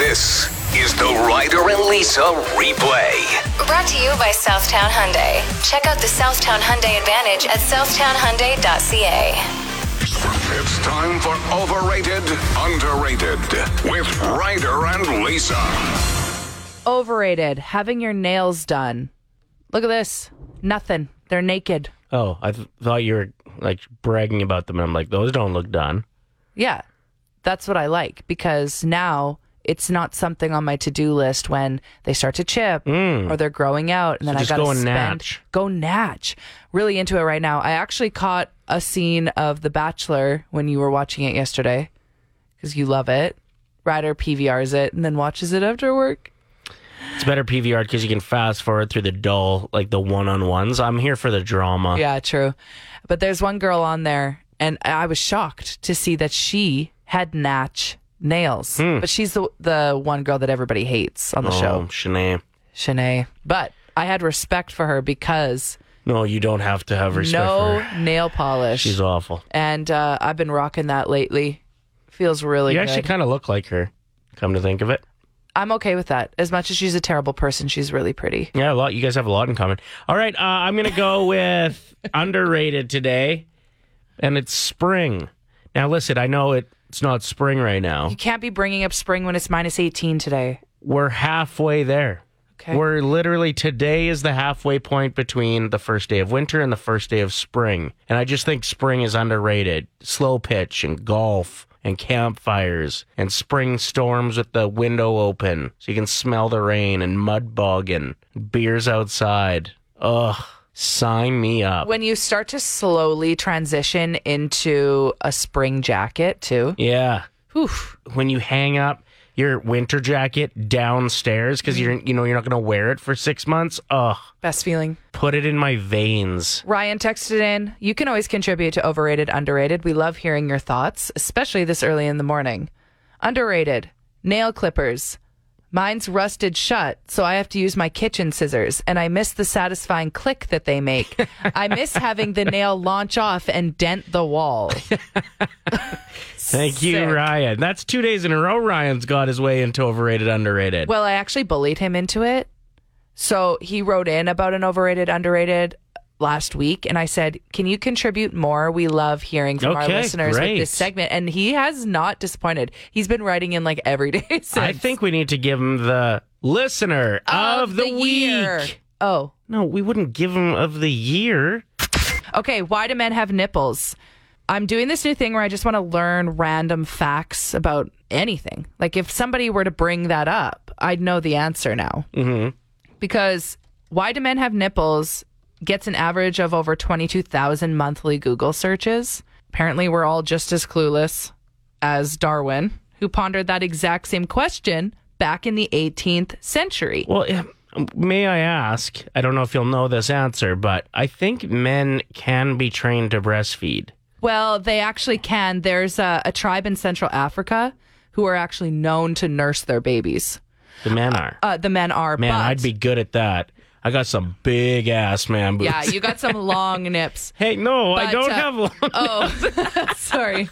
This is the Ryder and Lisa replay. Brought to you by Southtown Hyundai. Check out the Southtown Hyundai Advantage at southtownhyundai.ca. It's time for Overrated, Underrated with Ryder and Lisa. Overrated. Having your nails done. Look at this. Nothing. They're naked. Oh, I th- thought you were like bragging about them. And I'm like, those don't look done. Yeah. That's what I like because now it's not something on my to-do list when they start to chip or they're growing out and then Mm. just I gotta and spend natch. go natch. Really into it right now. I actually caught a scene of The Bachelor when you were watching it yesterday because you love it. Ryder PVRs it and then watches it after work. It's better PVR because you can fast forward through the dull, like the one on ones. I'm here for the drama. Yeah, true. But there's one girl on there, and I was shocked to see that she had natch nails. But she's the the one girl that everybody hates on the Hmm. Oh, show, Shanae. Shanae. But I had respect for her because No, you don't have to have respect no nail polish. She's awful. and uh, I've been rocking that lately. Feels really You good. actually kind of look like her. Come to think of it. I'm okay with that. As much as she's a terrible person, she's really pretty. Yeah, a lot. You guys have a lot in common. All right, uh, I'm gonna go with underrated today, and it's spring. Now, listen, I know it, it's not spring right now. You can't be bringing up spring when it's minus 18 today. We're halfway there. Okay. We're literally today is the halfway point between the first day of winter and the first day of spring. And I just think spring is underrated. Slow pitch and golf and campfires and spring storms with the window open so you can smell the rain and mud bogging, beers outside. Ugh, sign me up. when you start to slowly transition into a spring jacket, too. yeah. Whew. When you hang up your winter jacket downstairs because mm-hmm. you're you know you're not going to wear it for 6 months. Ugh, Best feeling. put it in my veins. Ryan texted in. You can always contribute to overrated, underrated. We love hearing your thoughts, especially this early in the morning. Underrated. Nail clippers. Mine's rusted shut, so I have to use my kitchen scissors, and I miss the satisfying click that they make. I miss having the nail launch off and dent the wall. Thank you, Ryan. That's two days in a row. Ryan's got his way into overrated, underrated. Well, I actually bullied him into it. So he wrote in about an overrated, underrated last week, and I said, "Can you contribute more? We love hearing from our listeners great. with this segment." And he has not disappointed. He's been writing in like every day since. I think we need to give him the listener of, the, year. week. Oh, No, we wouldn't give him of the year. okay. Why do men have nipples? I'm doing this new thing where I just want to learn random facts about anything. Like if somebody were to bring that up, I'd know the answer now. Mm-hmm. because why do men have nipples gets an average of over 22,000 monthly Google searches. Apparently, we're all just as clueless as Darwin, who pondered that exact same question back in the 18th century. Well, may I ask? I don't know if you'll know this answer, but I think men can be trained to breastfeed. Well, they actually can. There's a, a tribe in Central Africa who are actually known to nurse their babies. The men are. Uh, the men are. Man, I'd be good at that. I got some big ass man boobs. Yeah, you got some long nips. Hey, no, I don't uh, have long. Oh, sorry.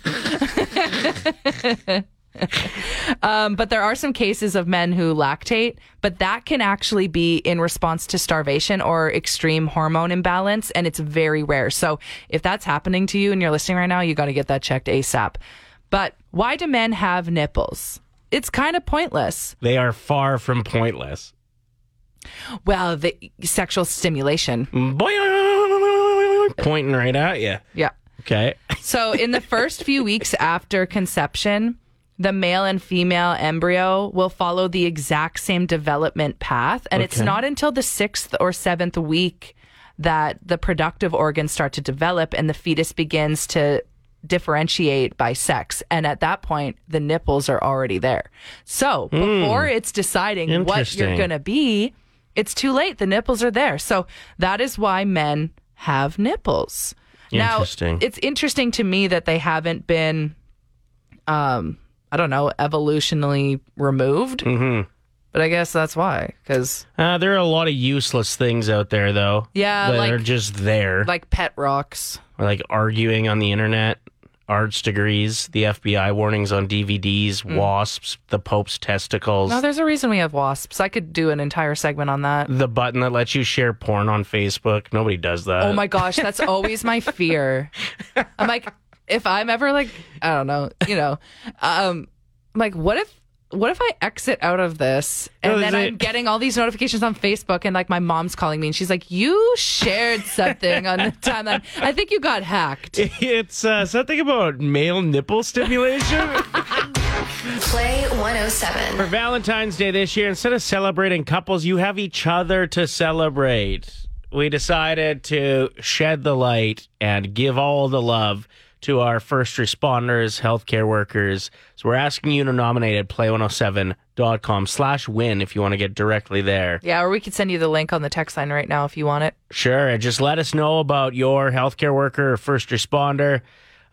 um, but there are some cases of men who lactate, but that can actually be in response to starvation or extreme hormone imbalance, and it's very rare. So if that's happening to you and you're listening right now, you got to get that checked ASAP. But why do men have nipples? It's kind of pointless. They are far from pointless. Well, the sexual stimulation. Boing, pointing right at you. Yeah. Okay. So, in the first few weeks after conception, the male and female embryo will follow the exact same development path. And it's not until the sixth or seventh week that the productive organs start to develop and the fetus begins to differentiate by sex. And at that point, the nipples are already there. So, hmm. before it's deciding what you're going to be, it's too late. The nipples are there. So, that is why men have nipples. Interesting. Now, it's interesting to me that they haven't been, um, I don't know, evolutionally removed. Mm-hmm. But I guess that's why, because Uh, there are a lot of useless things out there, though. Yeah, that like- are just there, like, like pet rocks. or like arguing on the internet. Arts degrees, the FBI warnings on DVDs, Mm. wasps, the Pope's testicles, No, there's a reason we have wasps. I could do an entire segment on that. the button that lets you share porn on Facebook. Nobody does that. Oh my gosh, that's always my fear. I'm like, if I'm ever like, I don't know, you know, um, I'm like, what if, what if I exit out of this and No, then I'm getting all these notifications on Facebook and like my mom's calling me and she's like, you shared something on the timeline. I think you got hacked. It's uh, something about male nipple stimulation. Play 107. For Valentine's Day this year, instead of celebrating couples, you have each other to celebrate. We decided to shed the light and give all the love to our first responders, healthcare workers. So we're asking you to nominate at play107.com slash win if you want to get directly there. Yeah, or we could send you the link on the text line right now if you want it. Sure. And just let us know about your healthcare worker or first responder.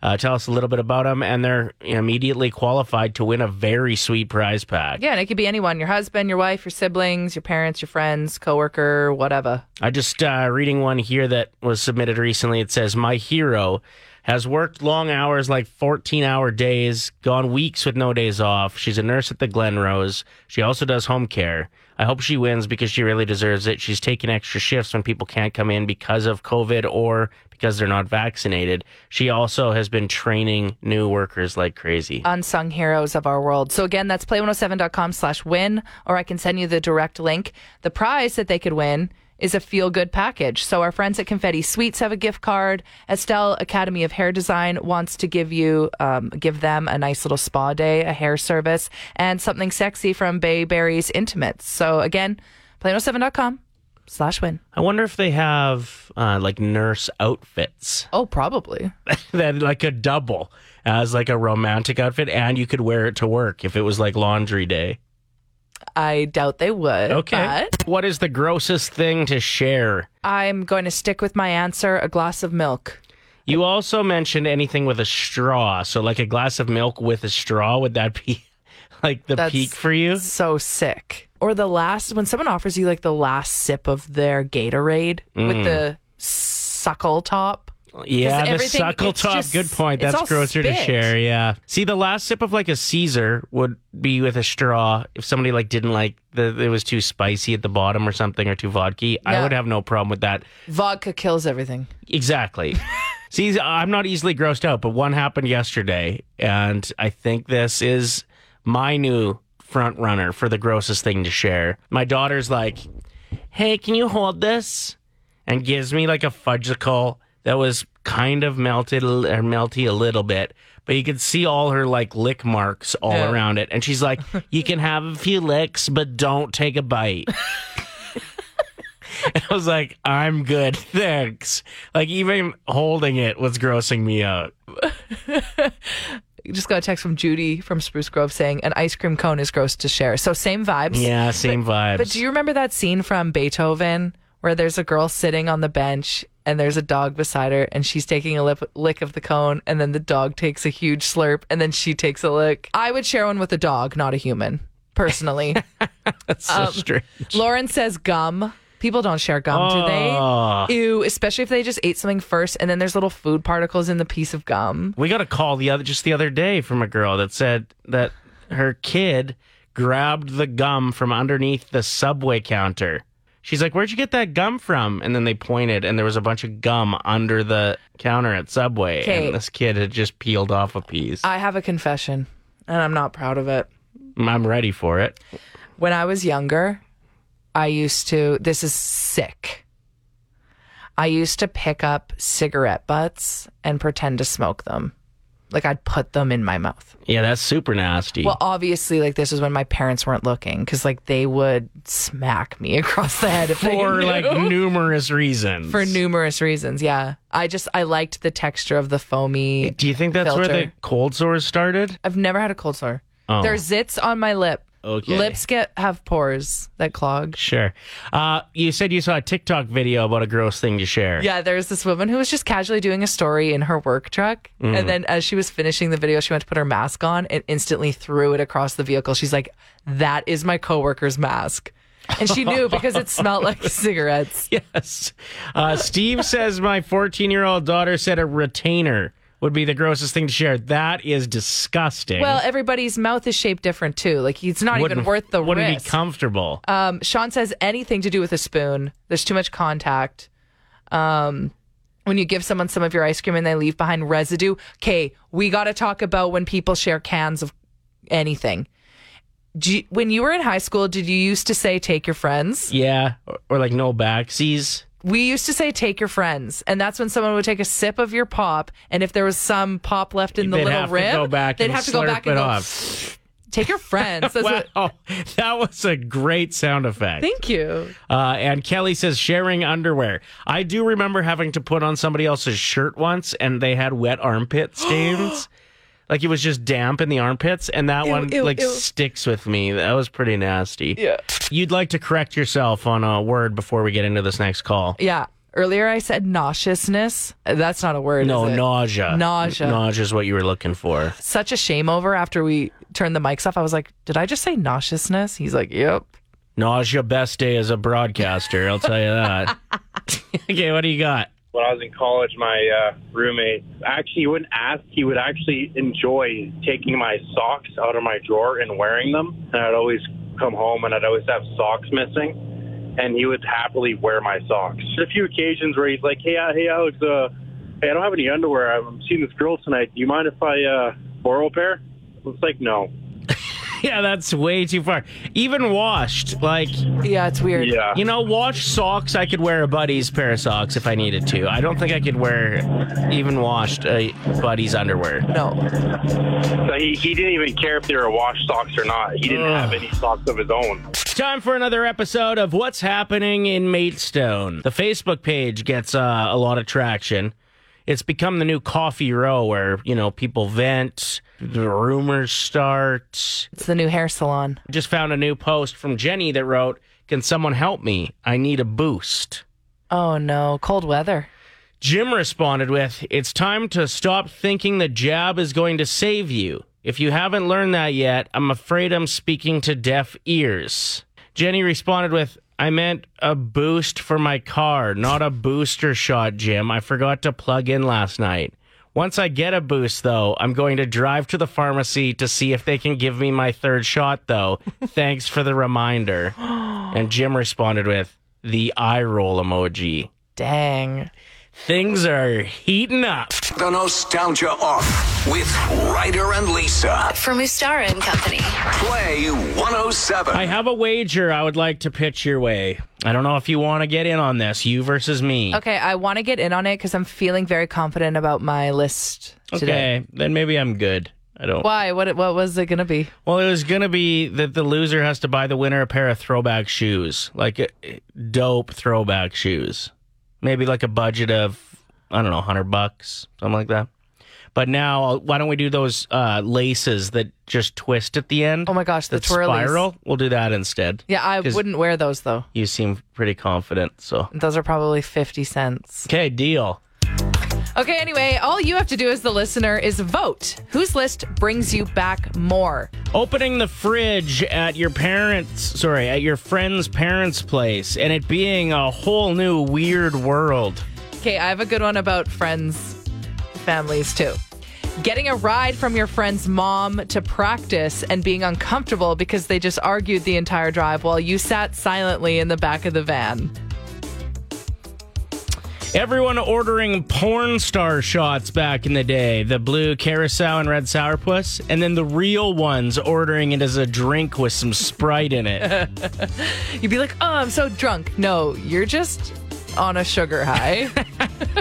Uh, tell us a little bit about them, and they're immediately qualified to win a very sweet prize pack. Yeah, and it could be anyone your husband, your wife, your siblings, your parents, your friends, coworker, whatever. I just uh, reading one here that was submitted recently. It says, "My hero has worked long hours, like 14-hour days, gone weeks with no days off. She's a nurse at the Glenrose. She also does home care. I hope she wins because she really deserves it. She's taking extra shifts when people can't come in because of COVID or because they're not vaccinated. She also has been training new workers like crazy." unsung heroes of our world. So again, that's play107.com slash win, or I can send you the direct link. The prize that they could win is a feel good package. So our friends at Confetti Sweets have a gift card. Estelle Academy of Hair Design wants to give you, um, give them a nice little spa day, a hair service, and something sexy from Bayberry's Intimates. So again, play107.com slash win. I wonder if they have uh, like nurse outfits. Oh, probably. then like a double as like a romantic outfit and you could wear it to work if it was like laundry day. I doubt they would. Okay. But What is the grossest thing to share? I'm going to stick with my answer a glass of milk. You also mentioned anything with a straw. So like a glass of milk with a straw, would that be like the That's peak for you? So sick. Or the last when someone offers you like the last sip of their Gatorade with mm. the suckle top. Yeah, the suckle top. just- Good point. That's grosser to share. Yeah. See, the last sip of like a Caesar would be with a straw. If somebody like didn't like the it was too spicy at the bottom or something or too vodka, I would have no problem with that. Vodka kills everything. Exactly. See, I'm not easily grossed out, but one happened yesterday, and I think this is my new front runner for the grossest thing to share. My daughter's like, "Hey, can you hold this?" and gives me like a fudgicle that was kind of melted or melty a little bit, but you could see all her like lick marks all Yeah. around it. And she's like, "You can have a few licks, but don't take a bite." And I was like, I'm good, thanks. Like even holding it was grossing me out. Just got a text from Judy from Spruce Grove saying an ice cream cone is gross to share. So same vibes. Yeah, same vibes. But do you remember that scene from Beethoven where there's a girl sitting on the bench and there's a dog beside her and she's taking a lip, lick of the cone and then the dog takes a huge slurp and then she takes a lick? I would share one with a dog, not a human, personally. That's um, so strange. Lauren says gum. People don't share gum, Oh. do they? Ew, especially if they just ate something first and then there's little food particles in the piece of gum. We got a call the other just the other day from a girl that said that her kid grabbed the gum from underneath the subway counter. She's like, "Where'd you get that gum from?" And then they pointed, and there was a bunch of gum under the counter at Subway, Okay. and this kid had just peeled off a piece. I have a confession and I'm not proud of it. I'm ready for it. When I was younger, I used to, this is sick. I used to pick up cigarette butts and pretend to smoke them. Like I'd put them in my mouth. Yeah, that's super nasty. Well, obviously, like this is when my parents weren't looking because like they would smack me across the head if they for knew. like numerous reasons. for numerous reasons. Yeah, I just I liked the texture of the foamy. Do you think that's where the cold sores started? I've never had a cold sore. Oh. There's zits on my lip. Okay. Lips get have pores that clog. Sure. Uh, you said you saw a TikTok video about a gross thing to share. Yeah, there was this woman who was just casually doing a story in her work truck. Mm. And then as she was finishing the video, she went to put her mask on and instantly threw it across the vehicle. She's like, That is my coworker's mask. And she knew because it smelled like cigarettes. Yes. Uh, Steve says my 14 year old daughter said a retainer would be the grossest thing to share. That is disgusting. Well, everybody's mouth is shaped different too. Like it's not even Wouldn't- worth the risk. wouldn't risk. be comfortable. Um, Sean says anything to do with a spoon. There's too much contact. Um, when you give someone some of your ice cream and they leave behind residue. Okay, we got to talk about when people share cans of anything. You- when you were in high school, did you used to say take your friends? yeah, or, or like no backsies. We used to say take your friends, and that's when someone would take a sip of your pop, and if there was some pop left in the They'd little rim, go back they'd have to go back and it go off. take your friends. That's what- that was a great sound effect. thank you. Uh, and Kelly says sharing underwear. I do remember having to put on somebody else's shirt once, and they had wet armpit stains. like it was just damp in the armpits, and that Ew, one ew, like ew. sticks with me. That was pretty nasty. Yeah. You'd like to correct yourself on a word before we get into this next call. Yeah. Earlier I said nauseousness. That's not a word. No, is it? nausea. Nausea. Nausea is what you were looking for. Such a shame over after we turned the mics off. I was like, did I just say nauseousness? He's like, yep. Nausea, best day as a broadcaster. I'll tell you that. okay, what do you got? When I was in college, my uh, roommate actually he wouldn't ask. He would actually enjoy taking my socks out of my drawer and wearing them. And I'd always come home and I'd always have socks missing. And he would happily wear my socks. There's a few occasions where he's like, "Hey, uh, hey, Alex, uh, hey, I don't have any underwear. I'm seeing this girl tonight. Do you mind if I uh, borrow a pair?" It's like, no. Yeah, that's way too far. Even washed, like Yeah, it's weird. Yeah. You know, washed socks, I could wear a buddy's pair of socks if I needed to. I don't think I could wear even washed a buddy's underwear. No. So he, he didn't even care if they were washed socks or not. He didn't have any socks of his own. Time for another episode of What's Happening in Maidstone. The Facebook page gets uh, a lot of traction. It's become the new coffee row where, you know, people vent, the rumors start. It's the new hair salon. Just found a new post from Jenny that wrote, Can someone help me? I need a boost. Oh no, cold weather. Jim responded with, It's time to stop thinking the jab is going to save you. If you haven't learned that yet, I'm afraid I'm speaking to deaf ears. Jenny responded with, I meant a boost for my car, not a booster shot, Jim. I forgot to plug in last night. Once I get a boost, though, I'm going to drive to the pharmacy to see if they can give me my third shot, though. Thanks for the reminder. And Jim responded with the eye roll emoji. Dang. Things are heating up. The Nostalgia Off with Ryder and Lisa. From Mustara and Company. Play 107. I have a wager I would like to pitch your way. I don't know if you want to get in on this, you versus me. Okay, I want to get in on it because I'm feeling very confident about my list today. Okay, then maybe I'm good. I don't. Why? What? What was it gonna be? Well, it was going to be that the loser has to buy the winner a pair of throwback shoes, like uh, dope throwback shoes. Maybe like a budget of, I don't know, 100 bucks, something like that. But now, why don't we do those uh, laces that just twist at the end? Oh my gosh, the twirlies. spiral? We'll do that instead. Yeah, I 'Cause wouldn't wear those though. You seem pretty confident, so. Those are probably fifty cents. Okay, deal. Okay, anyway, all you have to do as the listener is vote. Whose list brings you back more? opening the fridge at your parents sorry at your friend's parents place and it being a whole new weird world Okay, I have a good one about friends, families too. Getting a ride from your friend's mom to practice and being uncomfortable because they just argued the entire drive while you sat silently in the back of the van. Everyone ordering porn star shots back in the day the blue carousel and red sourpuss and then the real ones ordering it as a drink with some sprite in it You'd be like, oh, I'm so drunk. No, you're just on a sugar high.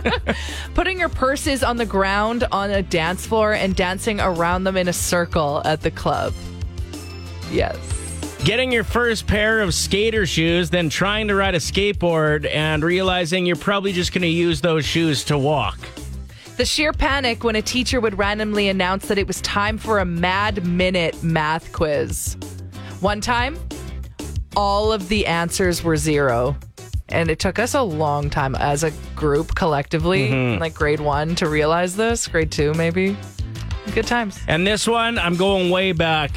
Putting your purses on the ground on a dance floor and dancing around them in a circle at the club. Yes. Getting your first pair of skater shoes then trying to ride a skateboard and realizing you're probably just going to use those shoes to walk The sheer panic when a teacher would randomly announce that it was time for a mad minute math quiz. One time, all of the answers were zero. And it took us a long time as a group collectively, in like grade one, to realize this. Grade two, maybe. Good times. And this one, I'm going way back.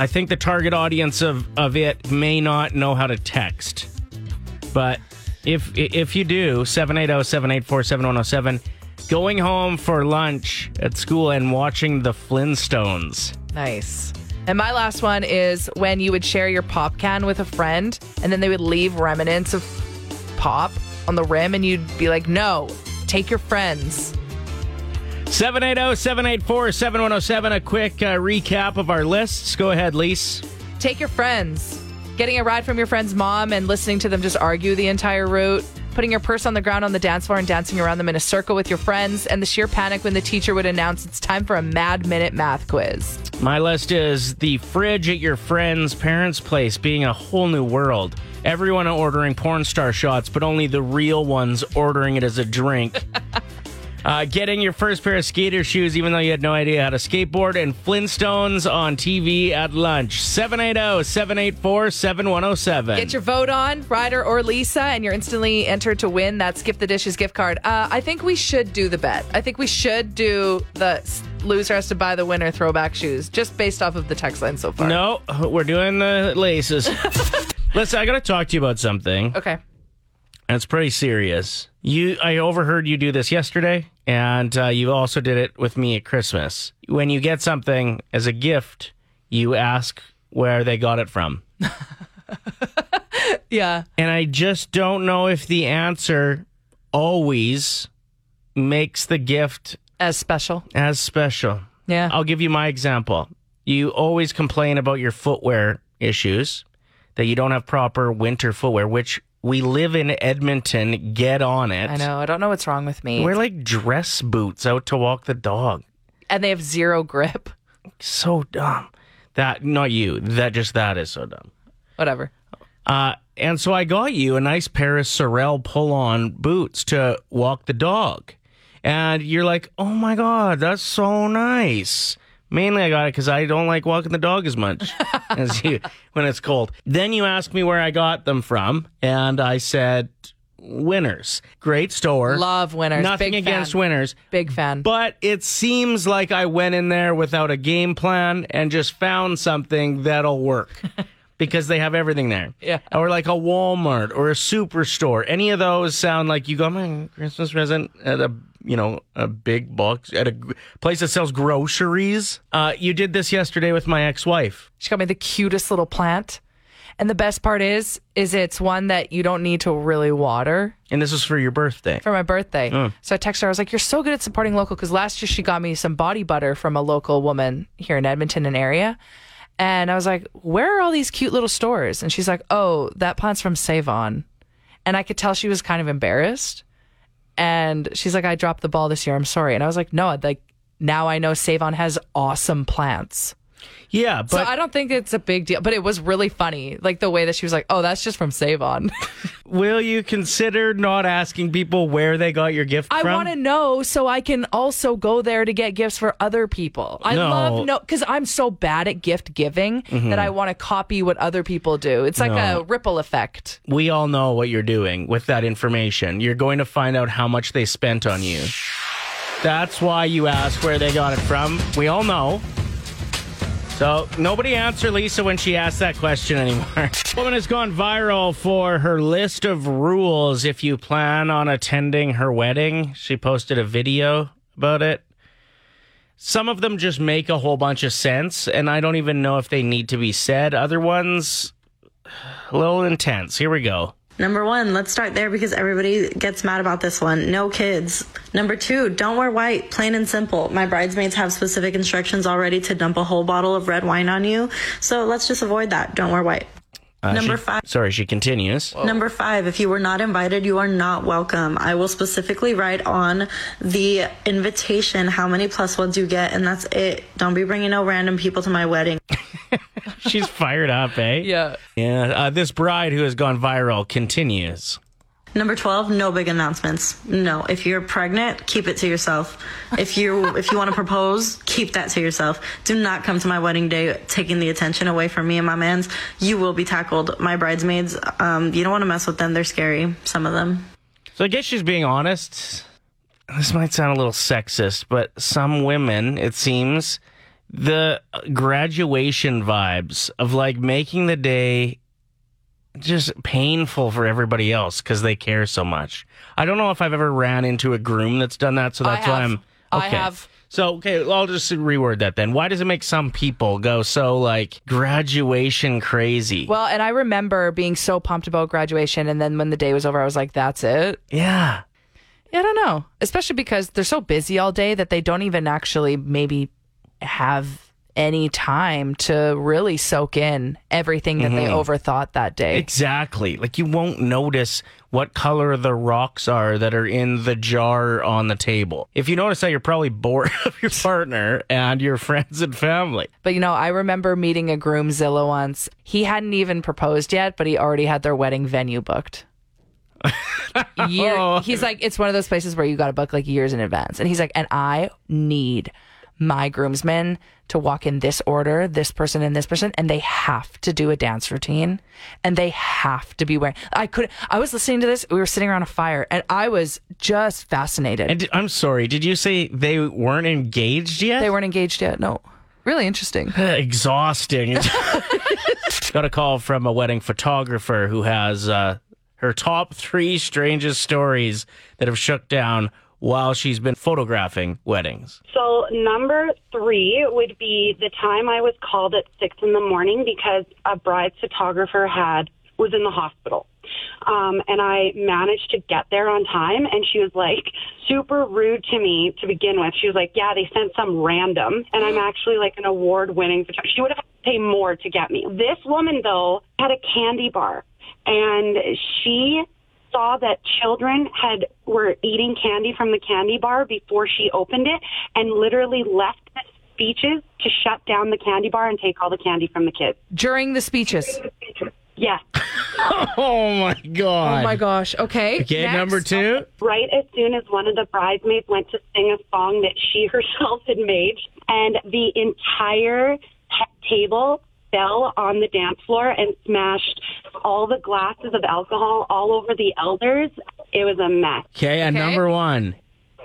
I think the target audience of, of it may not know how to text. But if if you do, 780-784-7107, Going home for lunch at school and watching the Flintstones. Nice. And my last one is when you would share your pop can with a friend and then they would leave remnants of pop on the rim and you'd be like, no, take your friends. 780 784 7107. A quick uh, recap of our lists. Go ahead, Lise. Take your friends. Getting a ride from your friend's mom and listening to them just argue the entire route. Putting your purse on the ground on the dance floor and dancing around them in a circle with your friends. And the sheer panic when the teacher would announce it's time for a mad minute math quiz. My list is the fridge at your friend's parents' place being a whole new world. Everyone ordering porn star shots, but only the real ones ordering it as a drink. Uh, getting your first pair of skater shoes, even though you had no idea how to skateboard, and Flintstones on TV at lunch. oh, 780 784 7107. Get your vote on, Ryder or Lisa, and you're instantly entered to win that Skip the Dishes gift card. Uh, I think we should do the bet. I think we should do the loser has to buy the winner throwback shoes, just based off of the text line so far. No, we're doing the laces. Listen, I got to talk to you about something. Okay. It's pretty serious. You, I overheard you do this yesterday, and uh, you also did it with me at Christmas. When you get something as a gift, you ask where they got it from. Yeah. And I just don't know if the answer always makes the gift As special. as special. Yeah. I'll give you my example. You always complain about your footwear issues, that you don't have proper winter footwear, which we live in Edmonton. Get on it. I know. I don't know what's wrong with me. Wear like dress boots out to walk the dog. and they have zero grip. So dumb. That not you. That just that is so dumb. Whatever. Uh, and so I got you a nice pair of Sorel pull-on boots to walk the dog, and you're like, "Oh my god, that's so nice." Mainly, I got it because I don't like walking the dog as much as you when it's cold. Then you asked me where I got them from, and I said, "Winners, great store. Love Winners. Nothing Big against fan. Winners, Big fan. but it seems like I went in there without a game plan and just found something that'll work because they have everything there. Yeah. Or like a Walmart or a superstore. Any of those sound like you got my Christmas present at a you know a big box at a place that sells groceries. Uh, you did this yesterday with my ex-wife. She got me the cutest little plant. And the best part is, is it's one that you don't need to really water And this was for your birthday. for my birthday. So I texted her. I was like, "You're so good at supporting local." Because last year she got me some body butter from a local woman here in Edmonton and area, and I was like, "Where are all these cute little stores?" And she's like, "Oh, that plant's from Save On," and I could tell she was kind of embarrassed. And she's like, "I dropped the ball this year. I'm sorry." And I was like, "No, like now I know Save On has awesome plants." Yeah, So but I don't think it's a big deal, but it was really funny, like the way that she was like, "Oh, that's just from Save On." will you consider not asking people where they got your gift from I want to know so I can also go there to get gifts for other people. I No. Mm-hmm. love no because I'm so bad at gift giving that I want to copy what other people do. It's like No. a ripple effect. we all know what you're doing with that information. You're going to find out how much they spent on you. That's why you ask where they got it from. We all know. So nobody answer Lisa when she asks that question anymore. Woman has gone viral for her list of rules if you plan on attending her wedding. She posted a video about it. Some of them just make a whole bunch of sense, and I don't even know if they need to be said. Other ones, a little intense. Here we go. Number one, let's start there because everybody gets mad about this one. No kids. Number two, don't wear white, plain and simple. My bridesmaids have specific instructions already to dump a whole bottle of red wine on you. So let's just avoid that. Don't wear white. Uh, Number she- five. Sorry, she continues. Number five, if you were not invited, you are not welcome. I will specifically write on the invitation how many plus ones you get, and that's it. Don't be bringing no random people to my wedding. She's fired up, eh? Yeah. Yeah. Uh, this bride who has gone viral continues. Number 12, no big announcements. No, if you're pregnant, keep it to yourself. If you if you want to propose, keep that to yourself. Do not come to my wedding day taking the attention away from me and my man's. You will be tackled. My bridesmaids, um, you don't want to mess with them. They're scary, some of them. So I guess she's being honest. This might sound a little sexist, but some women, it seems, the graduation vibes of like making the day just painful for everybody else because they care so much. I don't know if I've ever ran into a groom that's done that, so I that's why. I'm. I Okay. have. So okay, I'll just reword that then. Why does it make some people go so like graduation crazy? Well, and I remember being so pumped about graduation, and then when the day was over, I was like, "That's it." yeah. Yeah, I don't know. Especially because they're so busy all day that they don't even actually maybe have any time to really soak in everything that they mm-hmm. overthought that day. Exactly. Like you won't notice what color the rocks are that are in the jar on the table. If you notice that, you're probably bored of your partner and your friends and family. But you know, I remember meeting a groomzilla once. He hadn't even proposed yet, but he already had their wedding venue booked. Year, oh. he's like, it's one of those places where you got to book like years in advance. And he's like, and I need my groomsmen to walk in this order, this person and this person, and they have to do a dance routine and they have to be wearing. I could, I was listening to this. We were sitting around a fire and I was just fascinated. And I'm sorry, did you say they weren't engaged yet? they weren't engaged yet. No. Really interesting. exhausting. Got a call from a wedding photographer who has uh, her top three strangest stories that have shook down while she's been photographing weddings. So number three would be the time I was called at six in the morning because a bride's photographer had was in the hospital. Um, and I managed to get there on time and she was like super rude to me to begin with. She was like, Yeah, they sent some random and I'm actually like an award winning photographer. She would have to pay more to get me. This woman though had a candy bar and she saw that children had were eating candy from the candy bar before she opened it and literally left the speeches to shut down the candy bar and take all the candy from the kids. During the speeches. Yes. Oh my god. Oh my gosh. Okay. Okay, next. number two. Right as soon as one of the bridesmaids went to sing a song that she herself had made and the entire t- table fell on the dance floor and smashed all the glasses of alcohol all over the elders. It was a mess. Okay, and Okay. number one.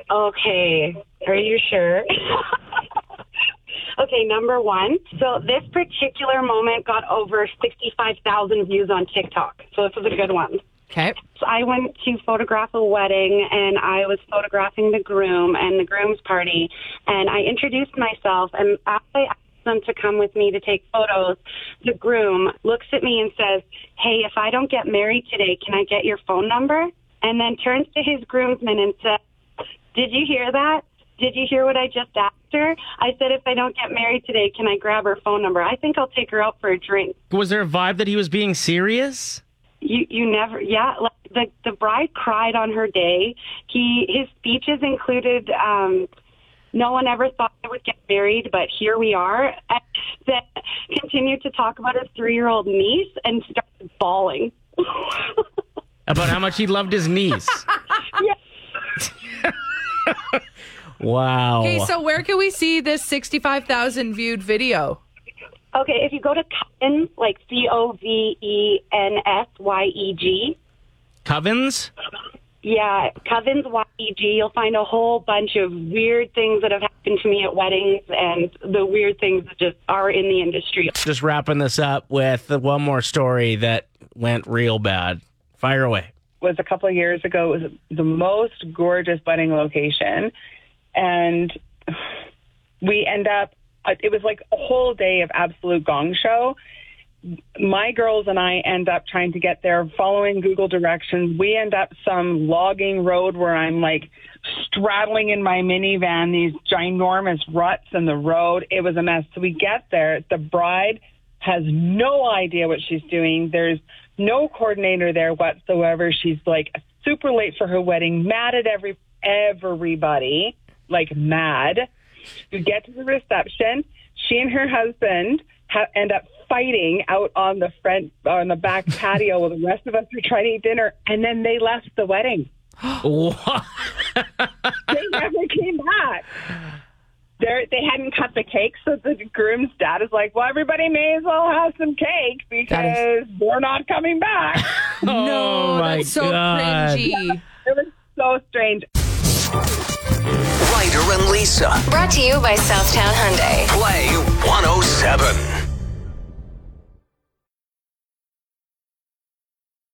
Okay. Are you sure? okay, number one. So this particular moment got over 65,000 views on TikTok. So this was a good one. Okay. So I went to photograph a wedding and I was photographing the groom and the groom's party and I introduced myself and after I asked them to come with me to take photos, the groom looks at me and says, Hey, if I don't get married today, can I get your phone number? And then turns to his groomsmen and says, Did you hear that? Did you hear what I just asked her? I said, if I don't get married today, can I grab her phone number? I think I'll take her out for a drink. Was there a vibe that he was being serious? You you never yeah like the the bride cried on her day. He his speeches included um no one ever thought I would get married, but here we are. And then continued to talk about his three year old niece and started bawling. About how much he loved his niece. wow. Okay, so where can we see this 65,000 viewed video? okay, if you go to Coven, like C O V E N S Y E G, Covens? Yeah, Covens YEG. You'll find a whole bunch of weird things that have happened to me at weddings and the weird things that just are in the industry. Just wrapping this up with one more story that went real bad. Fire away. was a couple of years ago. It was the most gorgeous wedding location, and we end up. Uh, it was like a whole day of absolute gong show. My girls and I end up trying to get there, following Google directions. We end up some logging road where I'm like straddling in my minivan these ginormous ruts in the road. It was a mess. So we get there. The bride has no idea what she's doing. There's no coordinator there whatsoever. She's like super late for her wedding, mad at every everybody, like mad. We get to the reception. She and her husband ha- end up fighting out on the front on the back patio while the rest of us were trying to eat dinner, and then they left the wedding. What? They never came back. They're, they hadn't cut the cake, so the groom's dad is like, "Well, everybody may as well have some cake because we're not coming back." Oh my that's so God. cringy. it was so strange. Ryder and Lisa. Brought to you by Southtown Hyundai. Play 107.